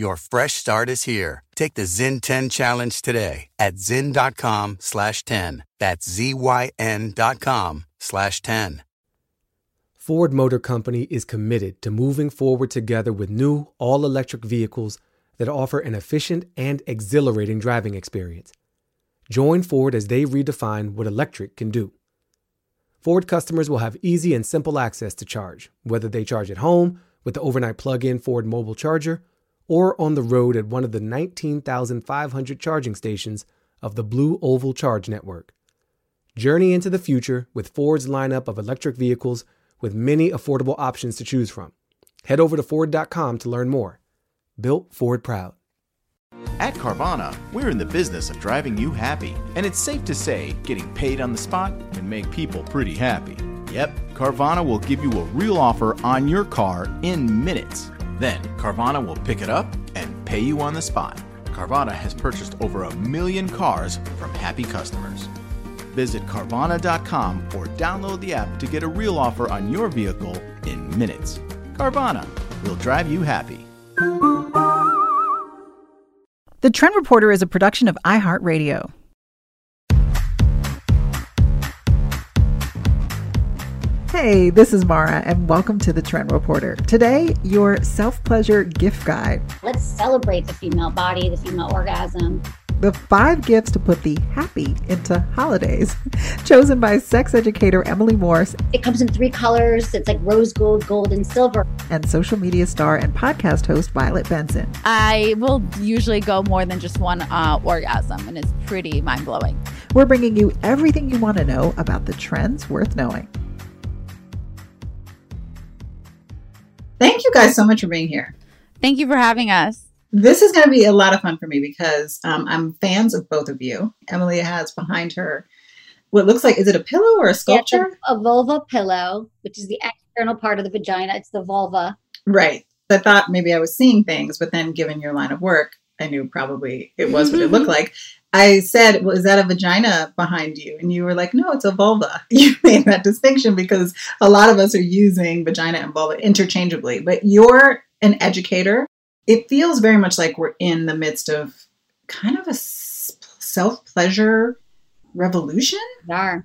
Your fresh start is here. Take the Zyn 10 challenge today at zyn.com slash 10. That's Z-Y-N dot com slash 10. Ford Motor Company is committed to moving forward together with new all electric vehicles that offer an efficient and exhilarating driving experience. Join Ford as they redefine what electric can do. Ford customers will have easy and simple access to charge, whether they charge at home with the overnight plug in Ford mobile charger or on the road at one of the 19,500 charging stations of the Blue Oval Charge Network. Journey into the future with Ford's lineup of electric vehicles with many affordable options to choose from. Head over to Ford.com to learn more. Built Ford Proud. At Carvana, we're in the business of driving you happy, and it's safe to say getting paid on the spot can make people pretty happy. Yep, Carvana will give you a real offer on your car in minutes. Then, Carvana will pick it up and pay you on the spot. Carvana has purchased over a million cars from happy customers. Visit Carvana.com or download the app to get a real offer on your vehicle in minutes. Carvana will drive you happy. The Trend Reporter is a production of iHeartRadio. Hey, this is Mara, and welcome to the Trend Reporter. Today, your self pleasure gift guide. Let's celebrate the female body, the female orgasm. The five gifts to put the happy into holidays, chosen by sex educator Emily Morse. It comes in three colors. It's like rose gold, gold, and silver. And social media star and podcast host Violet Benson. I will usually go more than just one uh, orgasm, and it's pretty mind blowing. We're bringing you everything you want to know about the trends worth knowing. Thank you guys so much for being here. Thank you for having us. This is going to be a lot of fun for me because um, I'm fans of both of you. Emily has behind her what looks like is it a pillow or a sculpture? Yeah, a, a vulva pillow, which is the external part of the vagina. It's the vulva. Right. I thought maybe I was seeing things, but then given your line of work, I knew probably it was what it looked like. I said, "Was that a vagina behind you?" And you were like, "No, it's a vulva." You made that distinction because a lot of us are using vagina and vulva interchangeably. But you're an educator. It feels very much like we're in the midst of kind of a self pleasure revolution. Yeah.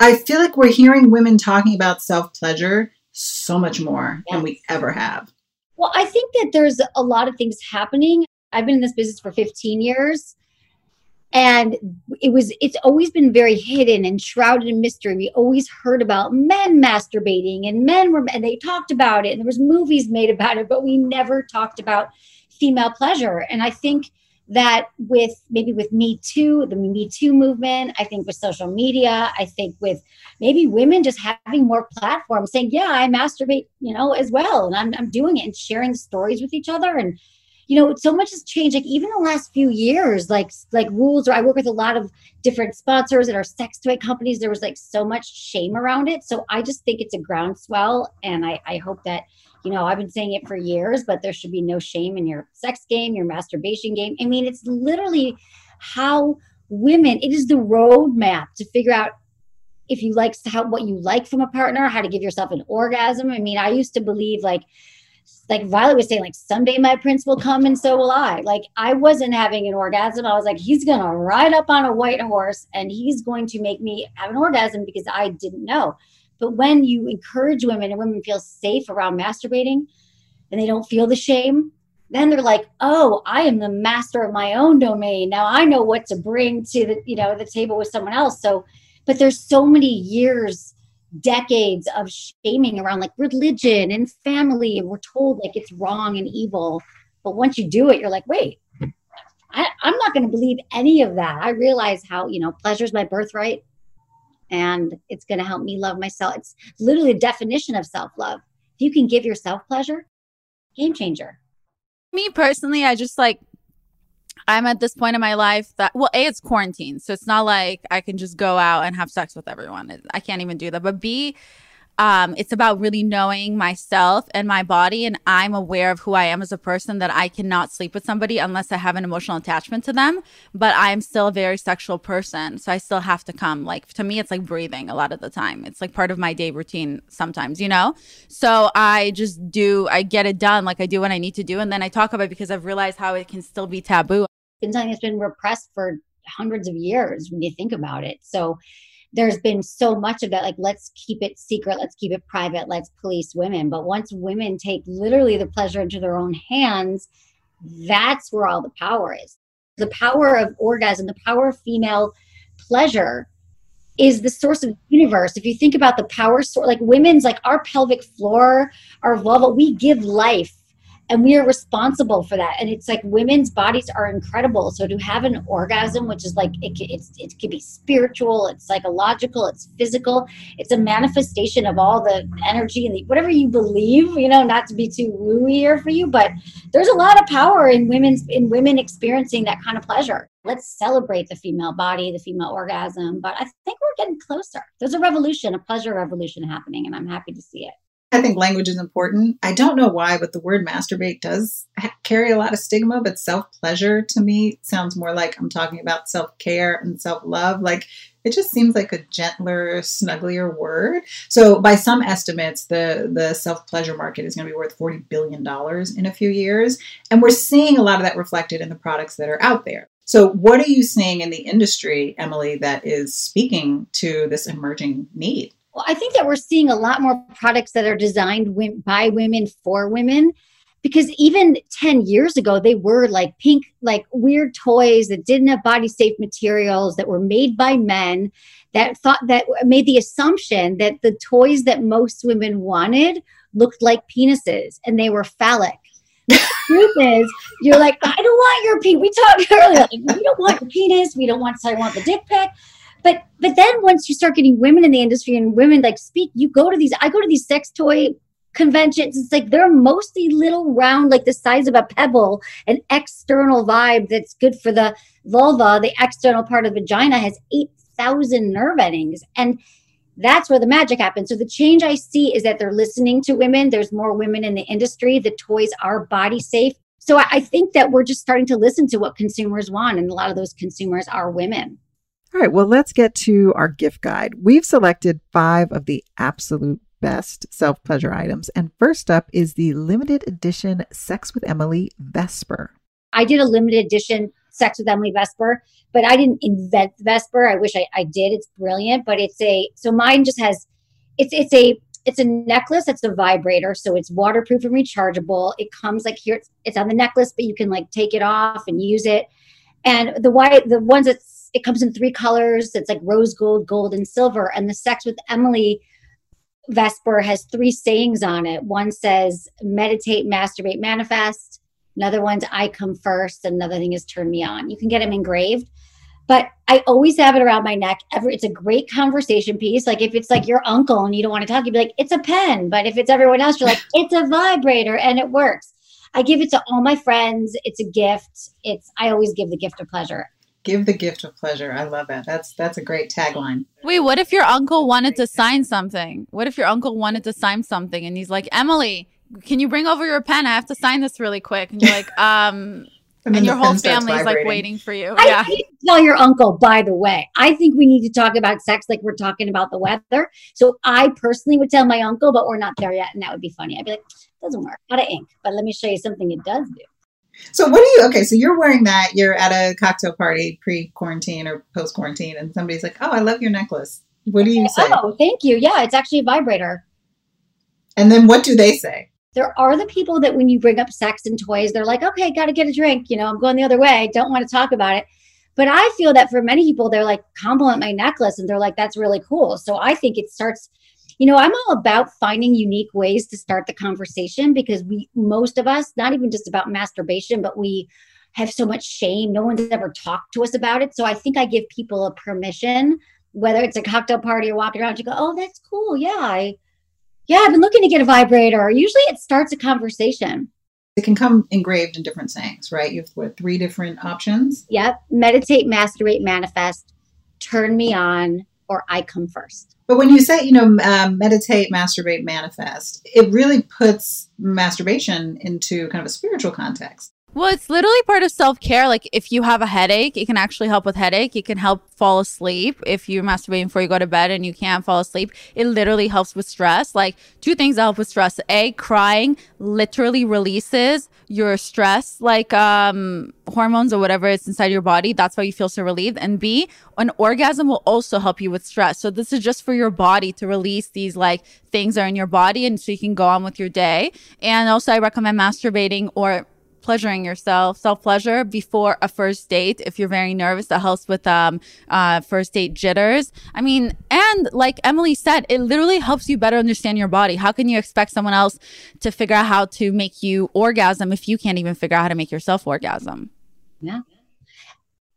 I feel like we're hearing women talking about self pleasure so much more Yes. than we ever have. Well, I think that there's a lot of things happening. I've been in this business for 15 years. And it was it's always been very hidden and shrouded in mystery. We always heard about men masturbating and men were and they talked about it and there was movies made about it, but we never talked about female pleasure. And I think that with maybe with Me Too, the Me Too movement, I think with social media, I think with maybe women just having more platforms saying, yeah, I masturbate, you know, as well. And I'm, I'm doing it and sharing stories with each other. And, you know, so much has changed. Like even the last few years, like, like rules, or I work with a lot of different sponsors that are sex toy companies. There was like so much shame around it. So I just think it's a groundswell. And I, I hope that, you know, I've been saying it for years, but there should be no shame in your sex game, your masturbation game. I mean, it's literally how women, it is the roadmap to figure out if you like how what you like from a partner, how to give yourself an orgasm. I mean, I used to believe like like Violet was saying, like someday my prince will come and so will I. Like I wasn't having an orgasm. I was like, he's gonna ride up on a white horse and he's going to make me have an orgasm because I didn't know. But when you encourage women and women feel safe around masturbating and they don't feel the shame, then they're like, oh, I am the master of my own domain. Now I know what to bring to the, you know, the table with someone else. So, but there's so many years, decades of shaming around like religion and family. And we're told like it's wrong and evil. But once you do it, you're like, wait, I, I'm not going to believe any of that. I realize how, you know, pleasure is my birthright and it's going to help me love myself. It's literally a definition of self love. If you can give yourself pleasure, game changer. Me personally, I just like I'm at this point in my life that, well, A, it's quarantine. So it's not like I can just go out and have sex with everyone. I can't even do that. But B, um, it's about really knowing myself and my body. And I'm aware of who I am as a person that I cannot sleep with somebody unless I have an emotional attachment to them. But I'm still a very sexual person. So I still have to come. Like to me, it's like breathing a lot of the time. It's like part of my day routine sometimes, you know? So I just do, I get it done like I do what I need to do. And then I talk about it because I've realized how it can still be taboo. Been something that's been repressed for hundreds of years when you think about it. So there's been so much of that like let's keep it secret let's keep it private let's police women. But once women take literally the pleasure into their own hands that's where all the power is. The power of orgasm the power of female pleasure is the source of the universe. If you think about the power source like women's like our pelvic floor our vulva we give life and we are responsible for that. And it's like women's bodies are incredible. So to have an orgasm which is like it, it's, it could be spiritual it's psychological it's physical it's a manifestation of all the energy and the, whatever you believe you know not to be too woo here for you but there's a lot of power in women's in women experiencing that kind of pleasure. Let's celebrate the female body the female orgasm. But i think we're getting closer. There's a revolution a pleasure revolution happening and i'm happy to see it I think language is important. I don't know why, but the word masturbate does carry a lot of stigma, but self pleasure to me sounds more like I'm talking about self care and self love. Like it just seems like a gentler, snugglier word. So, by some estimates, the, the self pleasure market is going to be worth $40 billion in a few years. And we're seeing a lot of that reflected in the products that are out there. So, what are you seeing in the industry, Emily, that is speaking to this emerging need? Well, I think that we're seeing a lot more products that are designed by women for women because even 10 years ago they were like pink like weird toys that didn't have body safe materials that were made by men that thought that made the assumption that the toys that most women wanted looked like penises and they were phallic. The truth is you're like i don't want your penis we talked earlier like, we don't want your penis we don't want i want the dick pic but but then once you start getting women in the industry and women like speak, you go to these. I go to these sex toy conventions. It's like they're mostly little round, like the size of a pebble, an external vibe that's good for the vulva. The external part of the vagina has eight thousand nerve endings and that's where the magic happens. So the change I see is that they're listening to women. There's more women in the industry. The toys are body safe. So I think that we're just starting to listen to what consumers want, and a lot of those consumers are women. All right, well, let's get to our gift guide. We've selected five of the absolute best self pleasure items. And first up is the limited edition Sex with Emily Vesper. I did a limited edition Sex with Emily Vesper, but I didn't invent Vesper. I wish I, I did. It's brilliant, but it's a so mine just has it's it's a it's a necklace. It's a vibrator, so it's waterproof and rechargeable. It comes like here. It's, it's on the necklace, but you can like take it off and use it. And the white, the ones that's it comes in three colors. It's like rose gold, gold, and silver. And the Sex with Emily Vesper has three sayings on it. One says, meditate, masturbate, manifest. Another one's I come first. Another thing is turn me on. You can get them engraved. But I always have it around my neck. Every it's a great conversation piece. Like if it's like your uncle and you don't want to talk, you'd be like, it's a pen. But if it's everyone else, you're like, it's a vibrator and it works. I give it to all my friends. It's a gift. It's I always give the gift of pleasure give the gift of pleasure. I love that. That's that's a great tagline. Wait, what if your uncle wanted to sign something? What if your uncle wanted to sign something and he's like, "Emily, can you bring over your pen? I have to sign this really quick." And you're like, "Um, and, and your whole family's like waiting for you. I yeah. tell your uncle, by the way, I think we need to talk about sex like we're talking about the weather. So I personally would tell my uncle, but we're not there yet. And that would be funny. I'd be like, doesn't work. Out of ink. But let me show you something it does do. So what do you okay, so you're wearing that, you're at a cocktail party pre-quarantine or post-quarantine and somebody's like, "Oh, I love your necklace." What do you say? Oh, thank you. Yeah, it's actually a vibrator. And then what do they say? There are the people that when you bring up sex and toys, they're like, "Okay, got to get a drink, you know, I'm going the other way. Don't want to talk about it." But I feel that for many people they're like compliment my necklace and they're like that's really cool. So I think it starts you know, I'm all about finding unique ways to start the conversation because we, most of us, not even just about masturbation, but we have so much shame. No one's ever talked to us about it. So I think I give people a permission, whether it's a cocktail party or walking around, to go, oh, that's cool. Yeah. I, yeah, I've been looking to get a vibrator. Usually it starts a conversation. It can come engraved in different sayings, right? You have what, three different options? Yep. Meditate, masturbate, manifest, turn me on, or I come first. But when you say, you know, um, meditate, masturbate, manifest, it really puts masturbation into kind of a spiritual context. Well, it's literally part of self care. Like if you have a headache, it can actually help with headache. It can help fall asleep if you're masturbating before you go to bed and you can't fall asleep. It literally helps with stress. Like two things that help with stress. A, crying literally releases your stress, like um, hormones or whatever is inside your body. That's why you feel so relieved. And B, an orgasm will also help you with stress. So this is just for your body to release these like things that are in your body and so you can go on with your day. And also I recommend masturbating or pleasuring yourself, self pleasure before a first date. If you're very nervous, that helps with um, uh, first date jitters. I mean, and like Emily said, it literally helps you better understand your body. How can you expect someone else to figure out how to make you orgasm if you can't even figure out how to make yourself orgasm? Yeah.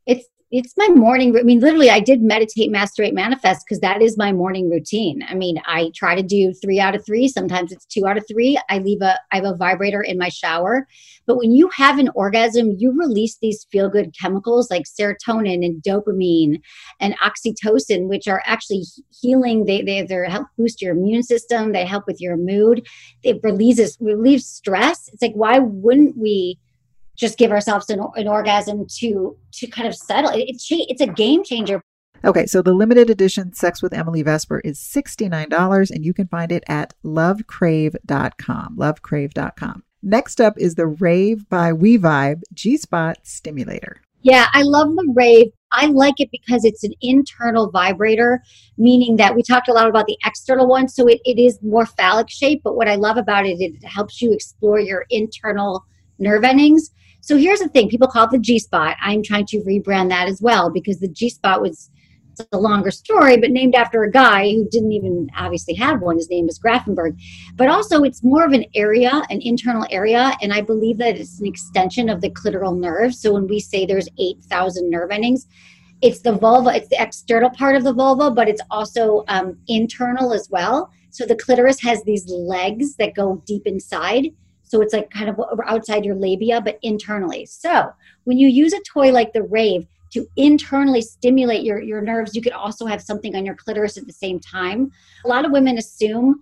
It's it's my morning. I mean, literally, I did meditate, masturbate, manifest because that is my morning routine. I mean, I try to do three out of three. Sometimes it's two out of three. I leave a, I have a vibrator in my shower. But when you have an orgasm, you release these feel good chemicals like serotonin and dopamine and oxytocin, which are actually healing. They they they help boost your immune system. They help with your mood. It releases relieves stress. It's like why wouldn't we? Just give ourselves an, an orgasm to to kind of settle. It, it's it's a game changer. Okay, so the limited edition Sex with Emily Vesper is $69 and you can find it at lovecrave.com. Lovecrave.com. Next up is the Rave by WeVibe G Spot Stimulator. Yeah, I love the Rave. I like it because it's an internal vibrator, meaning that we talked a lot about the external one. So it, it is more phallic shape. But what I love about it, it helps you explore your internal nerve endings. So here's the thing people call it the G spot. I'm trying to rebrand that as well because the G spot was a longer story, but named after a guy who didn't even obviously have one. His name is Grafenberg. But also, it's more of an area, an internal area, and I believe that it's an extension of the clitoral nerve. So when we say there's 8,000 nerve endings, it's the vulva, it's the external part of the vulva, but it's also um, internal as well. So the clitoris has these legs that go deep inside. So it's like kind of outside your labia, but internally. So when you use a toy like the Rave to internally stimulate your, your nerves, you could also have something on your clitoris at the same time. A lot of women assume,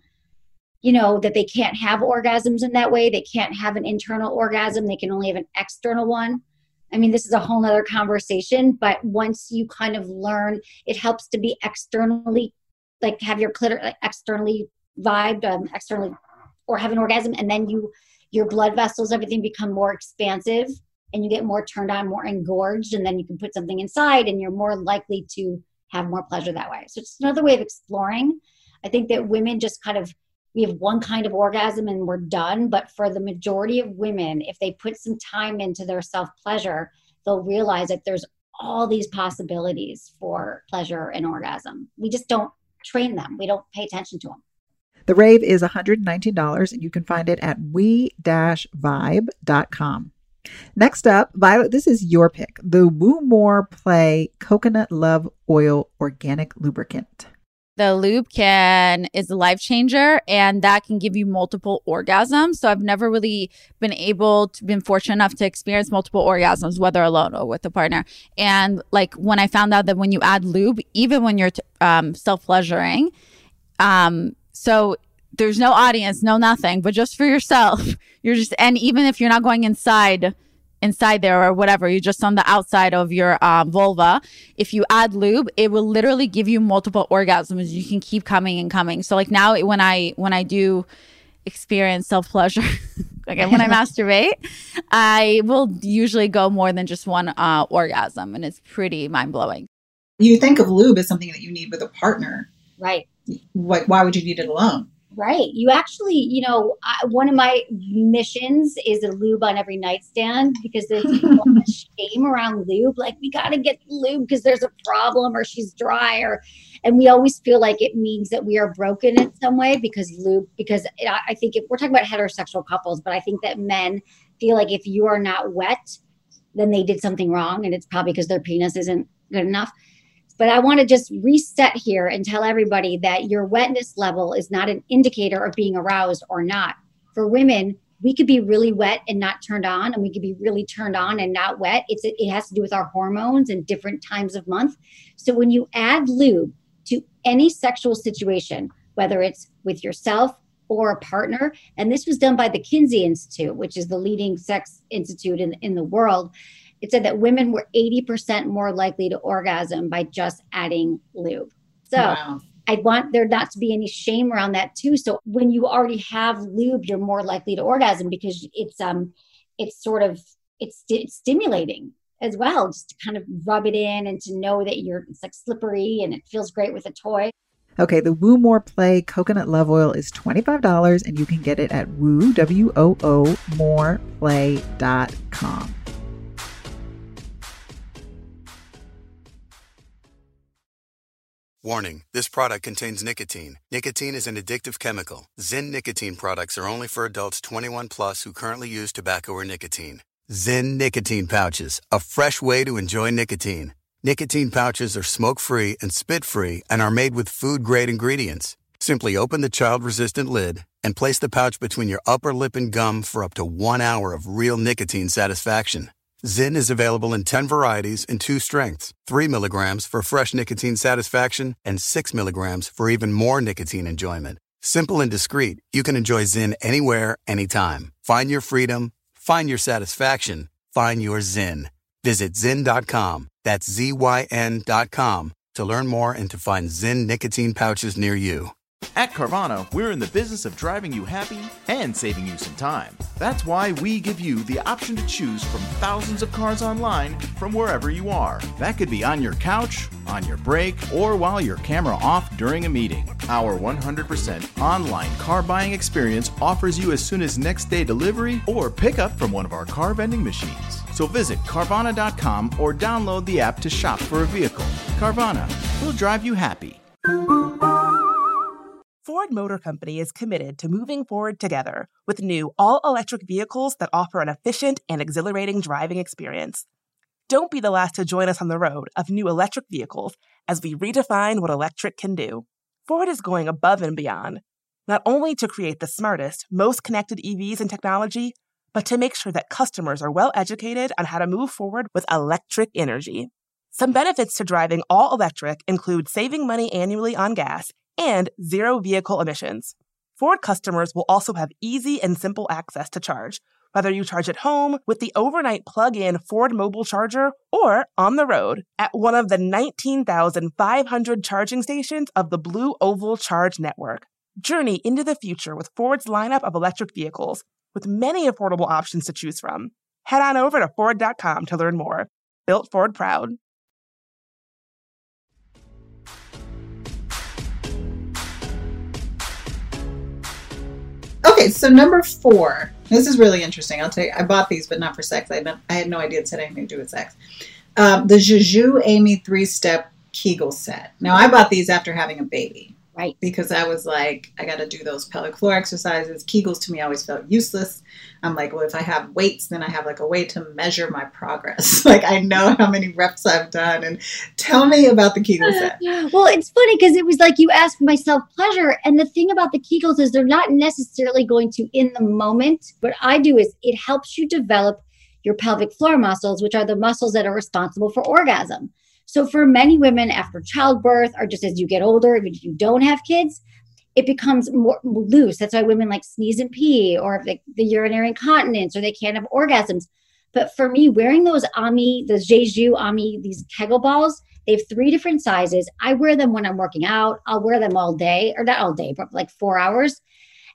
you know, that they can't have orgasms in that way. They can't have an internal orgasm. They can only have an external one. I mean, this is a whole nother conversation, but once you kind of learn, it helps to be externally, like have your clitoris externally vibed, um, externally, or have an orgasm, and then you your blood vessels, everything become more expansive and you get more turned on, more engorged, and then you can put something inside and you're more likely to have more pleasure that way. So it's another way of exploring. I think that women just kind of we have one kind of orgasm and we're done. But for the majority of women, if they put some time into their self pleasure, they'll realize that there's all these possibilities for pleasure and orgasm. We just don't train them, we don't pay attention to them. The rave is $119 and you can find it at we-vibe.com. Next up, Violet, this is your pick. The Woo More Play Coconut Love Oil Organic Lubricant. The lube can is a life changer and that can give you multiple orgasms. So I've never really been able to been fortunate enough to experience multiple orgasms, whether alone or with a partner. And like when I found out that when you add lube, even when you're t- um, self pleasuring, um, so there's no audience, no nothing, but just for yourself. You're just, and even if you're not going inside, inside there or whatever, you're just on the outside of your um, vulva. If you add lube, it will literally give you multiple orgasms. You can keep coming and coming. So like now when I, when I do experience self pleasure, again, when I masturbate, I will usually go more than just one uh, orgasm and it's pretty mind blowing. You think of lube as something that you need with a partner. Right like why would you need it alone? Right. You actually, you know, I, one of my missions is a lube on every nightstand because there's shame around lube. Like we got to get lube because there's a problem or she's dry or, and we always feel like it means that we are broken in some way because lube. Because it, I think if we're talking about heterosexual couples, but I think that men feel like if you are not wet, then they did something wrong, and it's probably because their penis isn't good enough. But I want to just reset here and tell everybody that your wetness level is not an indicator of being aroused or not. For women, we could be really wet and not turned on and we could be really turned on and not wet it's it has to do with our hormones and different times of month so when you add lube to any sexual situation whether it's with yourself or a partner and this was done by the kinsey institute which is the leading sex institute in, in the world it said that women were 80% more likely to orgasm by just adding lube so wow. I want there not to be any shame around that too. So when you already have lube, you're more likely to orgasm because it's um it's sort of it's, it's stimulating as well, just to kind of rub it in and to know that you're it's like slippery and it feels great with a toy. Okay, the Woo More Play coconut love oil is $25 and you can get it at woo w o o more Warning this product contains nicotine. Nicotine is an addictive chemical. Zyn nicotine products are only for adults 21 plus who currently use tobacco or nicotine. Zyn nicotine pouches, a fresh way to enjoy nicotine. Nicotine pouches are smoke free and spit free and are made with food grade ingredients. Simply open the child resistant lid and place the pouch between your upper lip and gum for up to one hour of real nicotine satisfaction. Zyn is available in 10 varieties and two strengths 3 milligrams for fresh nicotine satisfaction, and 6 milligrams for even more nicotine enjoyment. Simple and discreet, you can enjoy Zyn anywhere, anytime. Find your freedom, find your satisfaction, find your Zyn. Visit Zyn.com, that's Z Y N.com, to learn more and to find Zyn nicotine pouches near you. At Carvana, we're in the business of driving you happy and saving you some time. That's why we give you the option to choose from thousands of cars online from wherever you are. That could be on your couch, on your break, or while your camera off during a meeting. Our 100% online car buying experience offers you as soon as next day delivery or pickup from one of our car vending machines. So visit Carvana.com or download the app to shop for a vehicle. Carvana, we'll drive you happy. Ford Motor Company is committed to moving forward together with new all electric vehicles that offer an efficient and exhilarating driving experience. Don't be the last to join us on the road of new electric vehicles as we redefine what electric can do. Ford is going above and beyond, not only to create the smartest, most connected EVs and technology, but to make sure that customers are well educated on how to move forward with electric energy. Some benefits to driving all electric include saving money annually on gas and zero vehicle emissions. Ford customers will also have easy and simple access to charge, whether you charge at home with the overnight plug in Ford mobile charger or on the road at one of the 19,500 charging stations of the Blue Oval Charge Network. Journey into the future with Ford's lineup of electric vehicles, with many affordable options to choose from. Head on over to Ford.com to learn more. Built Ford Proud. Okay, so number four. This is really interesting. I'll tell you. I bought these, but not for sex. I I had no idea it had anything to do with sex. Um, the Je Joue Ami three step Kegel set. Now I bought these after having a baby. Right. Because I was like, I got to do those pelvic floor exercises. Kegels to me always felt useless. I'm like, well, if I have weights, then I have like a way to measure my progress. like I know how many reps I've done. And tell me about the Kegel set. Well, it's funny because it was like you asked for my self pleasure. And the thing about the Kegels is they're not necessarily going to in the moment. What I do is it helps you develop your pelvic floor muscles, which are the muscles that are responsible for orgasm. So for many women after childbirth, or just as you get older, if you don't have kids, it becomes more loose. That's why women like sneeze and pee, or the urinary incontinence, or they can't have orgasms. But for me, wearing those Ami, those Je Joue Ami, these Kegel balls, they have three different sizes. I wear them when I'm working out. I'll wear them all day, or not all day, but like four hours.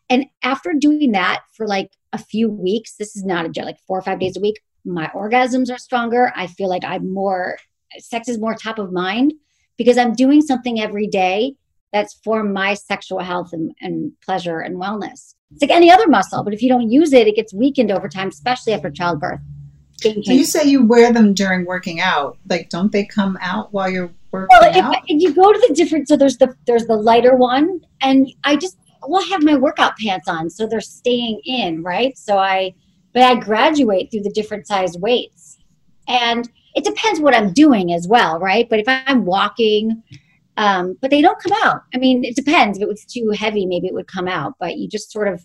And after doing that for like a few weeks, this is not a joke, like four or five days a week, my orgasms are stronger. I feel like I'm more sex is more top of mind because I'm doing something every day that's for my sexual health and, and pleasure and wellness. It's like any other muscle, but if you don't use it, it gets weakened over time, especially after childbirth. So you say you wear them during working out. Like, don't they come out while you're working well, if, out? if you go to the different, so there's the there's the lighter one, and I just will have my workout pants on, so they're staying in, right? So I, but I graduate through the different size weights, and it depends what I'm doing as well, right? But if I'm walking, um, but they don't come out. I mean, it depends. If it was too heavy, maybe it would come out, but you just sort of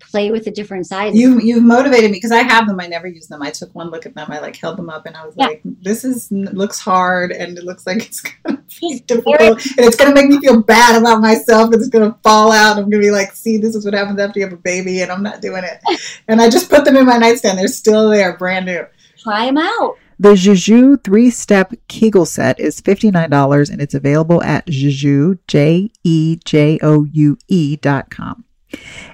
play with the different sizes. You you've motivated me because I have them. I never use them. I took one look at them. I like held them up and I was Yeah. like, "This is looks hard and it looks like it's gonna be difficult and it's gonna make me feel bad about myself. and It's gonna fall out. I'm gonna be like, see, this is what happens after you have a baby, and I'm not doing it. And I just put them in my nightstand. They're still there, brand new. Try them out. The Je Joue three step Kegel set is $59 and it's available at Je Joue, J E J O U E dot com.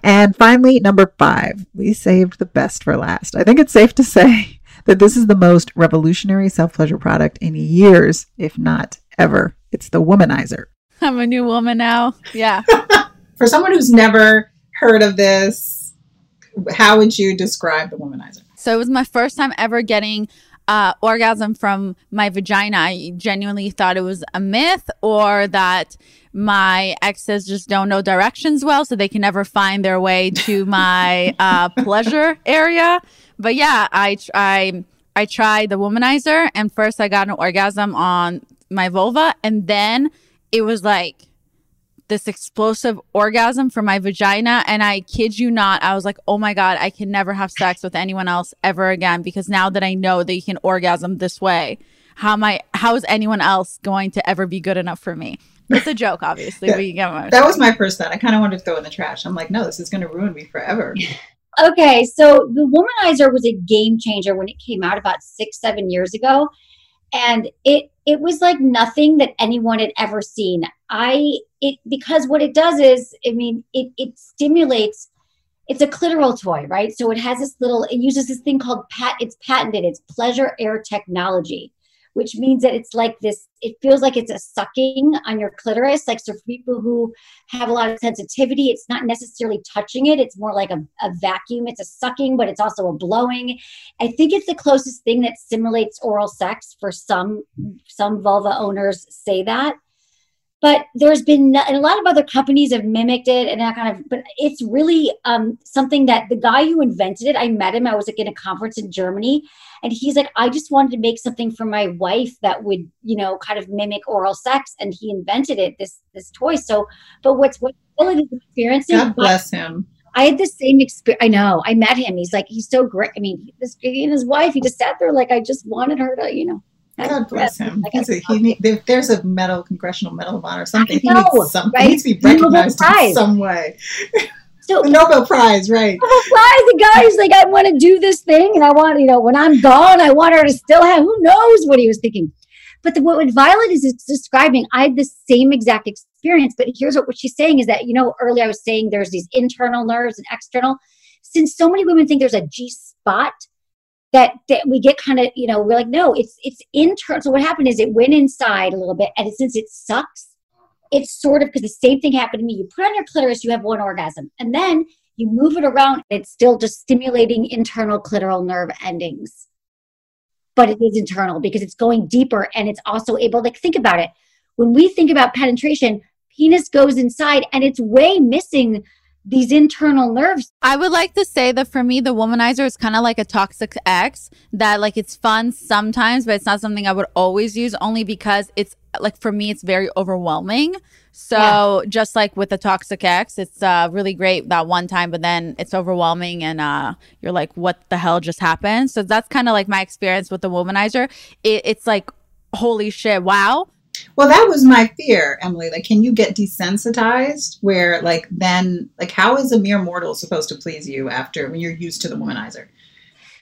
And finally, number five, we saved the best for last. I think it's safe to say that this is the most revolutionary self pleasure product in years, if not ever. It's the Womanizer. I'm a new woman now. Yeah. For someone who's never heard of this, how would you describe the womanizer? So it was my first time ever getting uh, orgasm from my vagina. I genuinely thought it was a myth or that my exes just don't know directions well, so they can never find their way to my uh, pleasure area. But yeah, I I I tried the womanizer, and first I got an orgasm on my vulva, and then it was like this explosive orgasm from my vagina. And I kid you not, I was like, oh my God, I can never have sex with anyone else ever again because now that I know that you can orgasm this way, how am I, how is anyone else going to ever be good enough for me? It's a joke, obviously. but you get my That was my first thought. I kind of wanted to throw in the trash. I'm like, no, this is going to ruin me forever. Okay, so the womanizer was a game changer when it came out about six, seven years ago. And it it was like nothing that anyone had ever seen. I it because what it does is, I mean, it it stimulates it's a clitoral toy, right? So it has this little, it uses this thing called pat, it's patented, it's pleasure air technology, which means that it's like this, it feels like it's a sucking on your clitoris. Like, so for people who have a lot of sensitivity, it's not necessarily touching it, it's more like a, a vacuum. It's a sucking, but it's also a blowing. I think it's the closest thing that simulates oral sex for some, some vulva owners say that but there's been and a lot of other companies have mimicked it and that kind of but it's really um, something that the guy who invented it i met him i was like in a conference in germany and he's like i just wanted to make something for my wife that would you know kind of mimic oral sex and he invented it this this toy so but what's what Dylan is experiencing God bless him. I had the same experience. I know. I met him. He's like, he's so great. I mean, this he and his wife. He just sat there like I just wanted her to, you know. God bless him. Like, a, he need, there, there's a medal, congressional medal of honor, something. He know, needs something. right? He needs to be Nobel recognized in Prize. some way. So The Nobel Prize, right? Why the guy's like, I want to do this thing, and I want, you know, when I'm gone, I want her to still have. Who knows what he was thinking? But the, what Violet is describing, I had the same exact experience. But here's what, what she's saying is that you know, earlier I was saying there's these internal nerves and external. Since so many women think there's a G spot, that that we get kind of, you know, we're like, no, it's it's internal. So what happened is it went inside a little bit, and since it sucks, it's sort of because the same thing happened to me. You put on your clitoris, you have one orgasm, and then you move it around, it's still just stimulating internal clitoral nerve endings. But it is internal because it's going deeper and it's also able, like, think about it. When we think about penetration, penis goes inside and it's way missing these internal nerves. I would like to say that for me, the womanizer is kind of like a toxic ex that like it's fun sometimes, but it's not something I would always use only because it's like for me, it's very overwhelming. So just like with the toxic ex, it's uh, really great that one time, but then it's overwhelming and uh, you're like, what the hell just happened? So that's kind of like my experience with the womanizer. It, it's like, holy shit, wow. Well, that was my fear, Emily. Like, can you get desensitized? Where, like, then, like, how is a mere mortal supposed to please you after when you're used to the womanizer?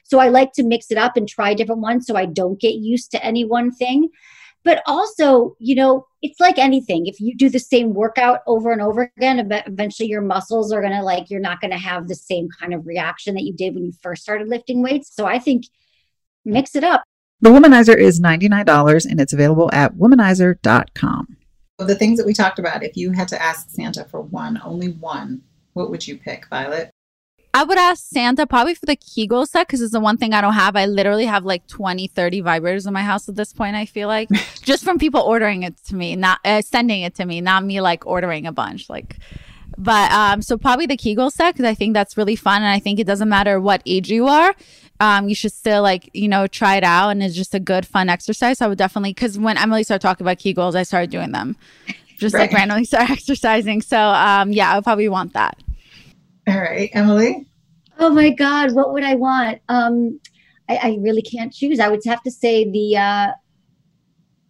So I like to mix it up and try different ones so I don't get used to any one thing. But also, you know, it's like anything. If you do the same workout over and over again, eventually your muscles are going to like, you're not going to have the same kind of reaction that you did when you first started lifting weights. So I think mix it up. The Womanizer is $99 and it's available at womanizer.com. Of the things that we talked about, if you had to ask Santa for one, only one, what would you pick, Violet? I would ask Santa probably for the Kegel set because it's the one thing I don't have. I literally have like 20, 30 vibrators in my house at this point, I feel like. Just from people ordering it to me, not uh, sending it to me, not me like ordering a bunch. Like, but um, so probably the Kegel set because I think that's really fun. And I think it doesn't matter what age you are. Um, you should still like, you know, try it out. And it's just a good, fun exercise. I would definitely, because when Emily started talking about Kegels, I started doing them. Just like randomly start exercising. So um, yeah, I would probably want that. All right, Emily? Oh my God, what would I want? Um, I, I really can't choose. I would have to say the. Uh,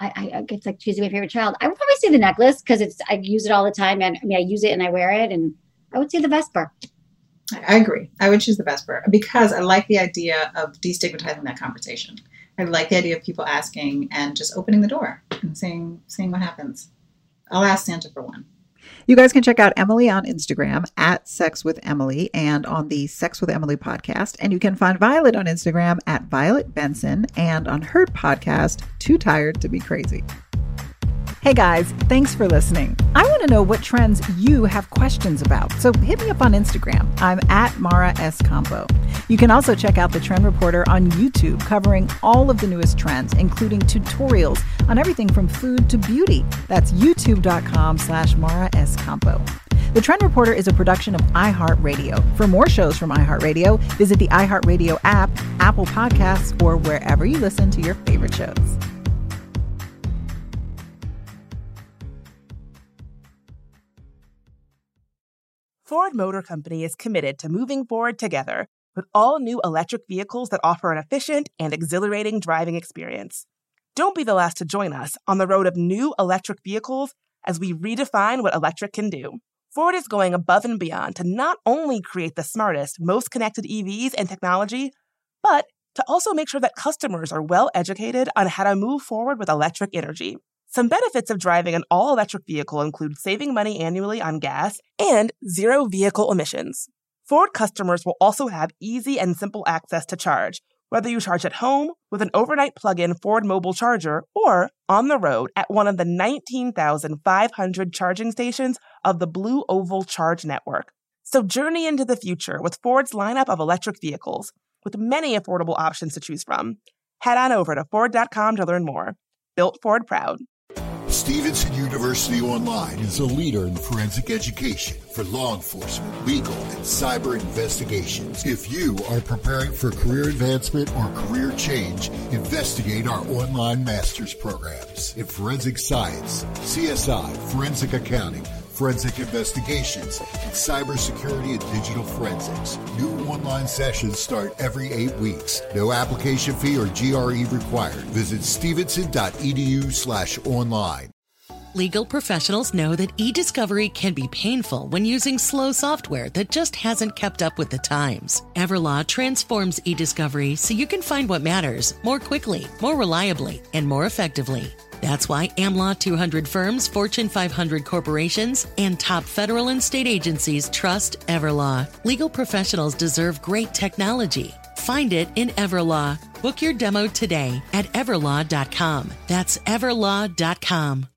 I, I guess like choosing my favorite child. I would probably say the necklace because it's I use it all the time, and I mean I use it and I wear it, and I would say the Vesper. I agree. I would choose the Vesper because I like the idea of destigmatizing that conversation. I like the idea of people asking and just opening the door and seeing seeing what happens. I'll ask Santa for one. You guys can check out Emily on Instagram at Sex with Emily and on the Sex with Emily podcast. And you can find Violet on Instagram at Violet Benson and on her podcast, Too Tired to Be Crazy. Hey guys, thanks for listening. I want to know what trends you have questions about, so hit me up on Instagram. I'm at Mara Schiavocampo. You can also check out the Trend Reporter on YouTube, covering all of the newest trends, including tutorials on everything from food to beauty. That's youtube.com slash Mara Schiavocampo. The Trend Reporter is a production of iHeartRadio. For more shows from iHeartRadio, visit the iHeartRadio app, Apple Podcasts, or wherever you listen to your favorite shows. Ford Motor Company is committed to moving forward together with all new electric vehicles that offer an efficient and exhilarating driving experience. Don't be the last to join us on the road of new electric vehicles as we redefine what electric can do. Ford is going above and beyond to not only create the smartest, most connected EVs and technology, but to also make sure that customers are well educated on how to move forward with electric energy. Some benefits of driving an all electric vehicle include saving money annually on gas and zero vehicle emissions. Ford customers will also have easy and simple access to charge, whether you charge at home with an overnight plug in Ford mobile charger or on the road at one of the 19,500 charging stations of the Blue Oval Charge Network. So journey into the future with Ford's lineup of electric vehicles, with many affordable options to choose from. Head on over to Ford.com to learn more. Built Ford Proud. Stevenson University Online is a leader in forensic education for law enforcement, legal, and cyber investigations. If you are preparing for career advancement or career change, investigate our online master's programs in forensic science, CSI, forensic accounting, forensic investigations, and cybersecurity and digital forensics. New online sessions start every eight weeks. No application fee or GRE required. Visit stevenson.edu slash online. Legal professionals know that e-discovery can be painful when using slow software that just hasn't kept up with the times. Everlaw transforms e-discovery so you can find what matters more quickly, more reliably, and more effectively. That's why AmLaw 200 firms, Fortune 500 corporations, and top federal and state agencies trust Everlaw. Legal professionals deserve great technology. Find it in Everlaw. Book your demo today at everlaw.com. That's everlaw.com.